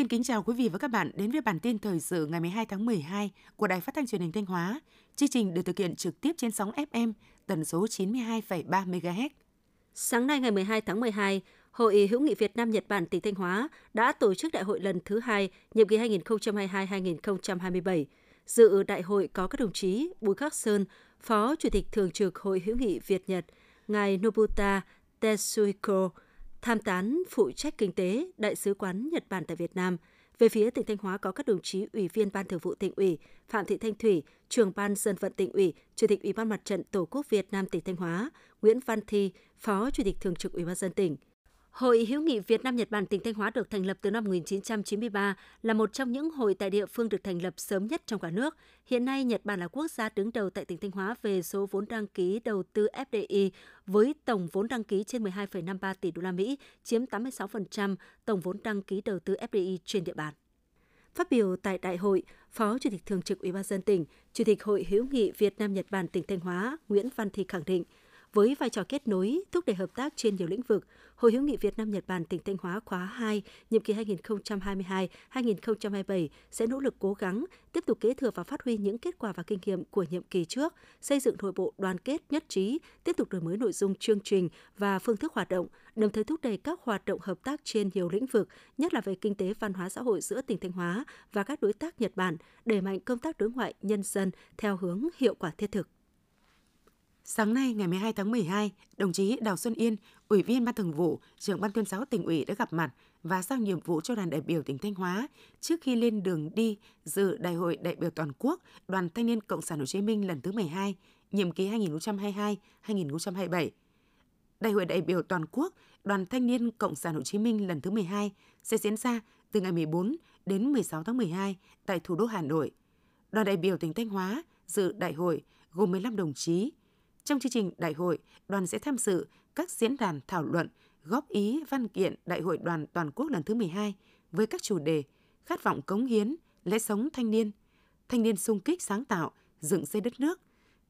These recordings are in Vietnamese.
Xin kính chào quý vị và các bạn đến với bản tin thời sự ngày 12 tháng 12 của Đài Phát thanh Truyền hình Thanh Hóa. Chương trình được thực hiện trực tiếp trên sóng FM tần số 92,3 MHz. Sáng nay ngày 12 tháng 12, Hội hữu nghị Việt Nam Nhật Bản tỉnh Thanh Hóa đã tổ chức đại hội lần thứ hai nhiệm kỳ 2022-2027. Dự đại hội có các đồng chí Bùi Khắc Sơn, Phó Chủ tịch Thường trực Hội hữu nghị Việt Nhật, ngài Nobuta Tetsuhiko, tham tán phụ trách kinh tế Đại sứ quán Nhật Bản tại Việt Nam. Về phía tỉnh Thanh Hóa có các đồng chí Ủy viên Ban Thường vụ tỉnh ủy, Phạm Thị Thanh Thủy, Trưởng ban dân vận tỉnh ủy, Chủ tịch Ủy ban Mặt trận Tổ quốc Việt Nam tỉnh Thanh Hóa, Nguyễn Văn Thi, Phó Chủ tịch Thường trực Ủy ban dân tỉnh. Hội hữu nghị Việt Nam Nhật Bản tỉnh Thanh Hóa được thành lập từ năm 1993 là một trong những hội tại địa phương được thành lập sớm nhất trong cả nước. Hiện nay Nhật Bản là quốc gia đứng đầu tại tỉnh Thanh Hóa về số vốn đăng ký đầu tư FDI với tổng vốn đăng ký trên 12,53 tỷ đô la Mỹ, chiếm 86% tổng vốn đăng ký đầu tư FDI trên địa bàn. Phát biểu tại đại hội, Phó Chủ tịch Thường trực Ủy ban dân tỉnh, Chủ tịch Hội hữu nghị Việt Nam Nhật Bản tỉnh Thanh Hóa Nguyễn Văn Thi khẳng định, với vai trò kết nối, thúc đẩy hợp tác trên nhiều lĩnh vực, Hội hữu nghị Việt Nam Nhật Bản tỉnh Thanh Hóa khóa 2, nhiệm kỳ 2022-2027 sẽ nỗ lực cố gắng tiếp tục kế thừa và phát huy những kết quả và kinh nghiệm của nhiệm kỳ trước, xây dựng nội bộ đoàn kết nhất trí, tiếp tục đổi mới nội dung chương trình và phương thức hoạt động, đồng thời thúc đẩy các hoạt động hợp tác trên nhiều lĩnh vực, nhất là về kinh tế văn hóa xã hội giữa tỉnh Thanh Hóa và các đối tác Nhật Bản, đẩy mạnh công tác đối ngoại nhân dân theo hướng hiệu quả thiết thực. Sáng nay ngày 12 tháng 12, đồng chí Đào Xuân Yên, Ủy viên Ban Thường vụ, trưởng Ban tuyên giáo tỉnh ủy đã gặp mặt và giao nhiệm vụ cho đoàn đại biểu tỉnh Thanh Hóa trước khi lên đường đi dự Đại hội đại biểu toàn quốc Đoàn Thanh niên Cộng sản Hồ Chí Minh lần thứ 12, nhiệm kỳ 2022-2027. Đại hội đại biểu toàn quốc Đoàn Thanh niên Cộng sản Hồ Chí Minh lần thứ 12 sẽ diễn ra từ ngày 14 đến 16 tháng 12 tại thủ đô Hà Nội. Đoàn đại biểu tỉnh Thanh Hóa dự đại hội gồm 15 đồng chí, trong chương trình đại hội, đoàn sẽ tham dự các diễn đàn thảo luận, góp ý văn kiện Đại hội đoàn toàn quốc lần thứ 12 với các chủ đề khát vọng cống hiến, lẽ sống thanh niên, thanh niên sung kích sáng tạo, dựng xây đất nước,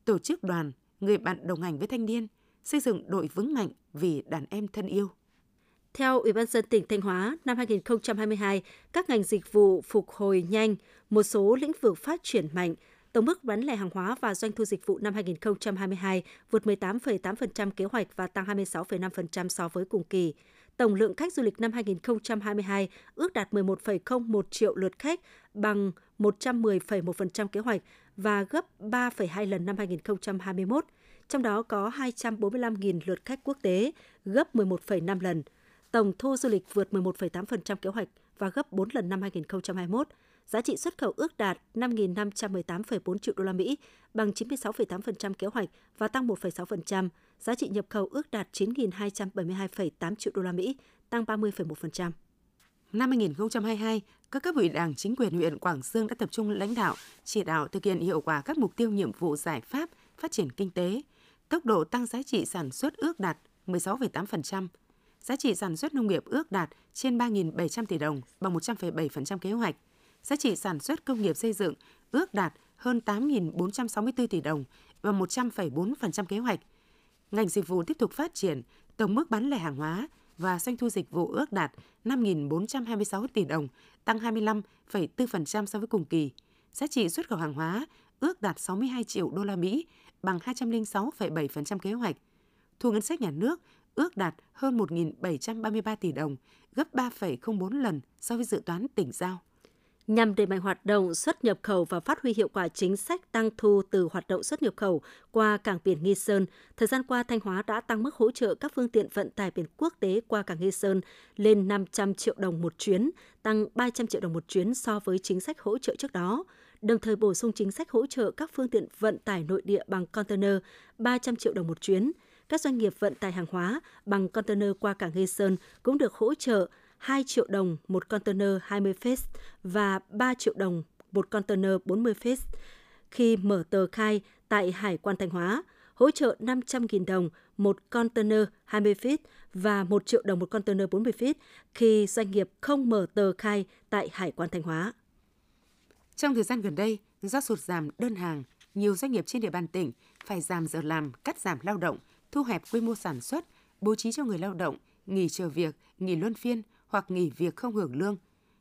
tổ chức đoàn, người bạn đồng hành với thanh niên, xây dựng đội vững mạnh vì đàn em thân yêu. Theo Ủy ban dân tỉnh Thanh Hóa, năm 2022, các ngành dịch vụ phục hồi nhanh, một số lĩnh vực phát triển mạnh, Tổng mức bán lẻ hàng hóa và doanh thu dịch vụ năm 2022 vượt 18,8% kế hoạch và tăng 26,5% so với cùng kỳ. Tổng lượng khách du lịch năm 2022 ước đạt 11,01 triệu lượt khách, bằng 110,1% kế hoạch và gấp 3,2 lần năm 2021. Trong đó có 245.000 lượt khách quốc tế, gấp 11,5 lần. Tổng thu du lịch vượt 11,8% kế hoạch và gấp 4 lần năm 2021 giá trị xuất khẩu ước đạt 5.518,4 triệu đô la Mỹ, bằng 96,8% kế hoạch và tăng 1,6%. Giá trị nhập khẩu ước đạt 9.272,8 triệu đô la Mỹ, tăng 30,1%. Năm 2022, các cấp ủy Đảng, chính quyền huyện Quảng Sương đã tập trung lãnh đạo, chỉ đạo thực hiện hiệu quả các mục tiêu nhiệm vụ giải pháp phát triển kinh tế. Tốc độ tăng giá trị sản xuất ước đạt 16,8%, giá trị sản xuất nông nghiệp ước đạt trên 3.700 tỷ đồng, bằng 100,7% kế hoạch giá trị sản xuất công nghiệp xây dựng ước đạt hơn 8.464 tỷ đồng và 100,4% kế hoạch. Ngành dịch vụ tiếp tục phát triển, tổng mức bán lẻ hàng hóa và doanh thu dịch vụ ước đạt 5.426 tỷ đồng, tăng 25,4% so với cùng kỳ. Giá trị xuất khẩu hàng hóa ước đạt 62 triệu đô la Mỹ, bằng 206,7% kế hoạch. Thu ngân sách nhà nước ước đạt hơn 1.733 tỷ đồng, gấp 3,04 lần so với dự toán tỉnh giao nhằm đẩy mạnh hoạt động xuất nhập khẩu và phát huy hiệu quả chính sách tăng thu từ hoạt động xuất nhập khẩu qua cảng biển Nghi Sơn, thời gian qua Thanh Hóa đã tăng mức hỗ trợ các phương tiện vận tải biển quốc tế qua cảng Nghi Sơn lên 500 triệu đồng một chuyến, tăng 300 triệu đồng một chuyến so với chính sách hỗ trợ trước đó đồng thời bổ sung chính sách hỗ trợ các phương tiện vận tải nội địa bằng container 300 triệu đồng một chuyến. Các doanh nghiệp vận tải hàng hóa bằng container qua cảng Nghi Sơn cũng được hỗ trợ 2 triệu đồng một container 20 feet và 3 triệu đồng một container 40 feet khi mở tờ khai tại Hải quan Thanh Hóa, hỗ trợ 500.000 đồng một container 20 feet và 1 triệu đồng một container 40 feet khi doanh nghiệp không mở tờ khai tại Hải quan Thanh Hóa. Trong thời gian gần đây, do sụt giảm đơn hàng, nhiều doanh nghiệp trên địa bàn tỉnh phải giảm giờ làm, cắt giảm lao động, thu hẹp quy mô sản xuất, bố trí cho người lao động nghỉ chờ việc, nghỉ luân phiên hoặc nghỉ việc không hưởng lương.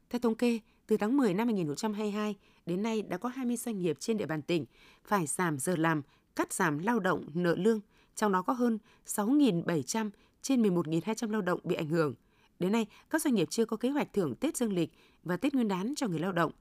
Theo thống kê, từ tháng 10 năm 2022 đến nay đã có 20 doanh nghiệp trên địa bàn tỉnh phải giảm giờ làm, cắt giảm lao động, nợ lương, trong đó có hơn 6.700 trên 11.200 lao động bị ảnh hưởng. Đến nay, các doanh nghiệp chưa có kế hoạch thưởng Tết Dương lịch và Tết Nguyên đán cho người lao động.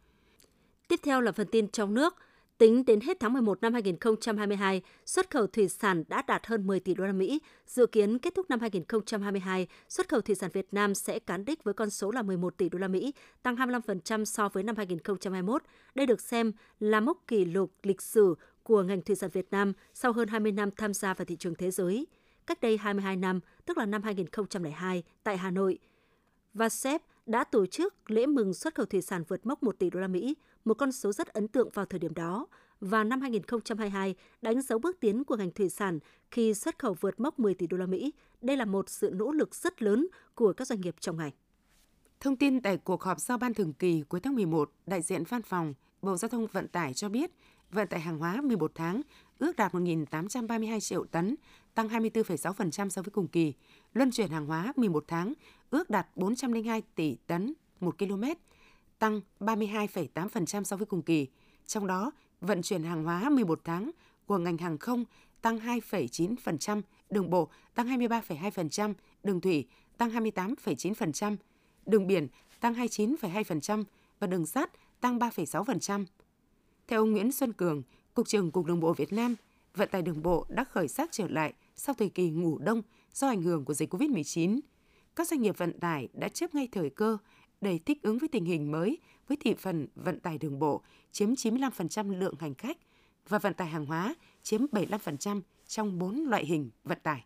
Tiếp theo là phần tin trong nước. Tính đến hết tháng 11 năm 2022, xuất khẩu thủy sản đã đạt hơn 10 tỷ đô la Mỹ. Dự kiến kết thúc năm 2022, xuất khẩu thủy sản Việt Nam sẽ cán đích với con số là 11 tỷ đô la Mỹ, tăng 25% so với năm 2021. Đây được xem là mốc kỷ lục lịch sử của ngành thủy sản Việt Nam sau hơn 20 năm tham gia vào thị trường thế giới. Cách đây 22 năm, tức là năm 2002, tại Hà Nội, VASEP đã tổ chức lễ mừng xuất khẩu thủy sản vượt mốc 1 tỷ đô la Mỹ, một con số rất ấn tượng vào thời điểm đó. Và năm 2022 đánh dấu bước tiến của ngành thủy sản khi xuất khẩu vượt mốc 10 tỷ đô la Mỹ. Đây là một sự nỗ lực rất lớn của các doanh nghiệp trong ngành. Thông tin tại cuộc họp giao ban thường kỳ cuối tháng 11, đại diện văn phòng Bộ Giao thông Vận tải cho biết vận tải hàng hóa 11 tháng ước đạt 1.832 triệu tấn, tăng 24,6% so với cùng kỳ. Luân chuyển hàng hóa 11 tháng ước đạt 402 tỷ tấn 1 km, tăng 32,8% so với cùng kỳ. Trong đó, vận chuyển hàng hóa 11 tháng của ngành hàng không tăng 2,9%, đường bộ tăng 23,2%, đường thủy tăng 28,9%, đường biển tăng 29,2% và đường sắt tăng 3,6%. Theo ông Nguyễn Xuân Cường, Cục trưởng Cục Đường bộ Việt Nam, vận tải đường bộ đã khởi sắc trở lại sau thời kỳ ngủ đông do ảnh hưởng của dịch COVID-19. Các doanh nghiệp vận tải đã chấp ngay thời cơ để thích ứng với tình hình mới với thị phần vận tải đường bộ chiếm 95% lượng hành khách và vận tải hàng hóa chiếm 75% trong 4 loại hình vận tải.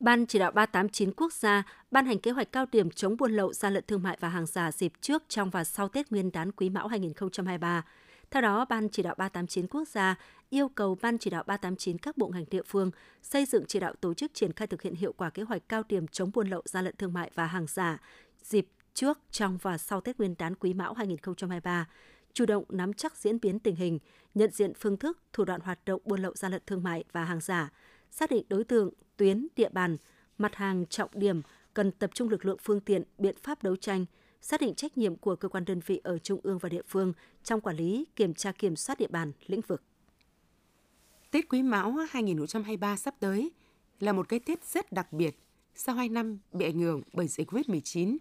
Ban chỉ đạo 389 quốc gia ban hành kế hoạch cao điểm chống buôn lậu, gian lận thương mại và hàng giả dịp trước, trong và sau Tết Nguyên đán Quý Mão 2023. Theo đó, Ban chỉ đạo 389 quốc gia yêu cầu Ban chỉ đạo 389 các bộ ngành địa phương xây dựng chỉ đạo tổ chức triển khai thực hiện hiệu quả kế hoạch cao điểm chống buôn lậu, gian lận thương mại và hàng giả dịp trước, trong và sau Tết Nguyên đán Quý Mão 2023, chủ động nắm chắc diễn biến tình hình, nhận diện phương thức, thủ đoạn hoạt động buôn lậu gian lận thương mại và hàng giả, xác định đối tượng, tuyến, địa bàn, mặt hàng trọng điểm cần tập trung lực lượng phương tiện, biện pháp đấu tranh, xác định trách nhiệm của cơ quan đơn vị ở trung ương và địa phương trong quản lý, kiểm tra kiểm soát địa bàn, lĩnh vực. Tết Quý Mão 2023 sắp tới là một cái Tết rất đặc biệt sau 2 năm bị ảnh hưởng bởi dịch COVID-19.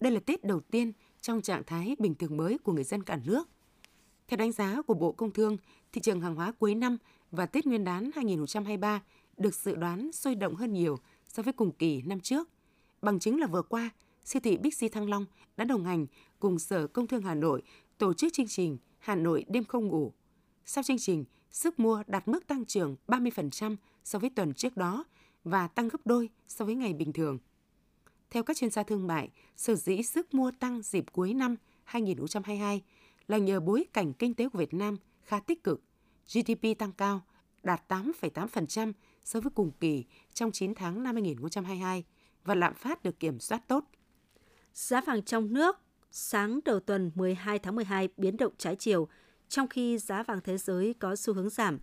Đây là Tết đầu tiên trong trạng thái bình thường mới của người dân cả nước. Theo đánh giá của Bộ Công Thương, thị trường hàng hóa cuối năm và Tết Nguyên đán 2023 được dự đoán sôi động hơn nhiều so với cùng kỳ năm trước. Bằng chứng là vừa qua, siêu thị Bixi Thăng Long đã đồng hành cùng Sở Công Thương Hà Nội tổ chức chương trình Hà Nội đêm không ngủ. Sau chương trình, sức mua đạt mức tăng trưởng 30% so với tuần trước đó và tăng gấp đôi so với ngày bình thường. Theo các chuyên gia thương mại, sở dĩ sức mua tăng dịp cuối năm 2022 là nhờ bối cảnh kinh tế của Việt Nam khá tích cực, GDP tăng cao, đạt 8,8% so với cùng kỳ trong 9 tháng năm 2022 và lạm phát được kiểm soát tốt. Giá vàng trong nước sáng đầu tuần 12 tháng 12 biến động trái chiều, trong khi giá vàng thế giới có xu hướng giảm.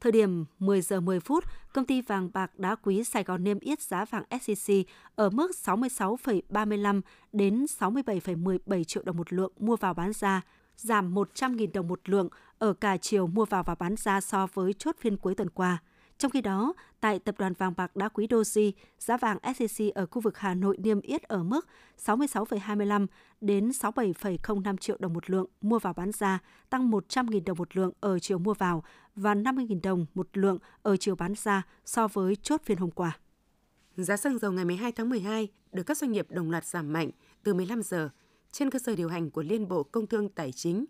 Thời điểm 10 giờ 10 phút, công ty vàng bạc đá quý Sài Gòn niêm yết giá vàng SJC ở mức 66,35 đến 67,17 triệu đồng một lượng mua vào bán ra, giảm 100.000 đồng một lượng ở cả chiều mua vào và bán ra so với chốt phiên cuối tuần qua. Trong khi đó, tại tập đoàn vàng bạc đá quý Doji, giá vàng SJC ở khu vực Hà Nội niêm yết ở mức 66,25 đến 67,05 triệu đồng một lượng mua vào bán ra, tăng 100.000 đồng một lượng ở chiều mua vào và 50.000 đồng một lượng ở chiều bán ra so với chốt phiên hôm qua. Giá xăng dầu ngày 12 tháng 12 được các doanh nghiệp đồng loạt giảm mạnh từ 15 giờ trên cơ sở điều hành của Liên Bộ Công Thương Tài chính.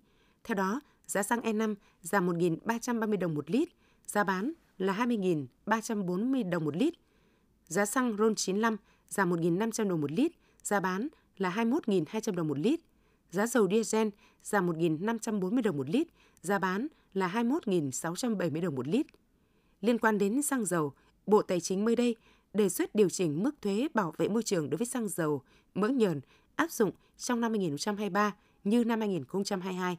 Theo đó, giá xăng E5 giảm 1.330 đồng một lít, giá bán là 20.340 đồng một lít. Giá xăng RON 95 giảm 1.500 đồng một lít, giá bán là 21.200 đồng một lít. Giá dầu diesel giảm 1.540 đồng một lít, giá bán là 21.670 đồng một lít. Liên quan đến xăng dầu, Bộ Tài chính mới đây đề xuất điều chỉnh mức thuế bảo vệ môi trường đối với xăng dầu, mỡ nhờn áp dụng trong năm 2023 như năm 2022.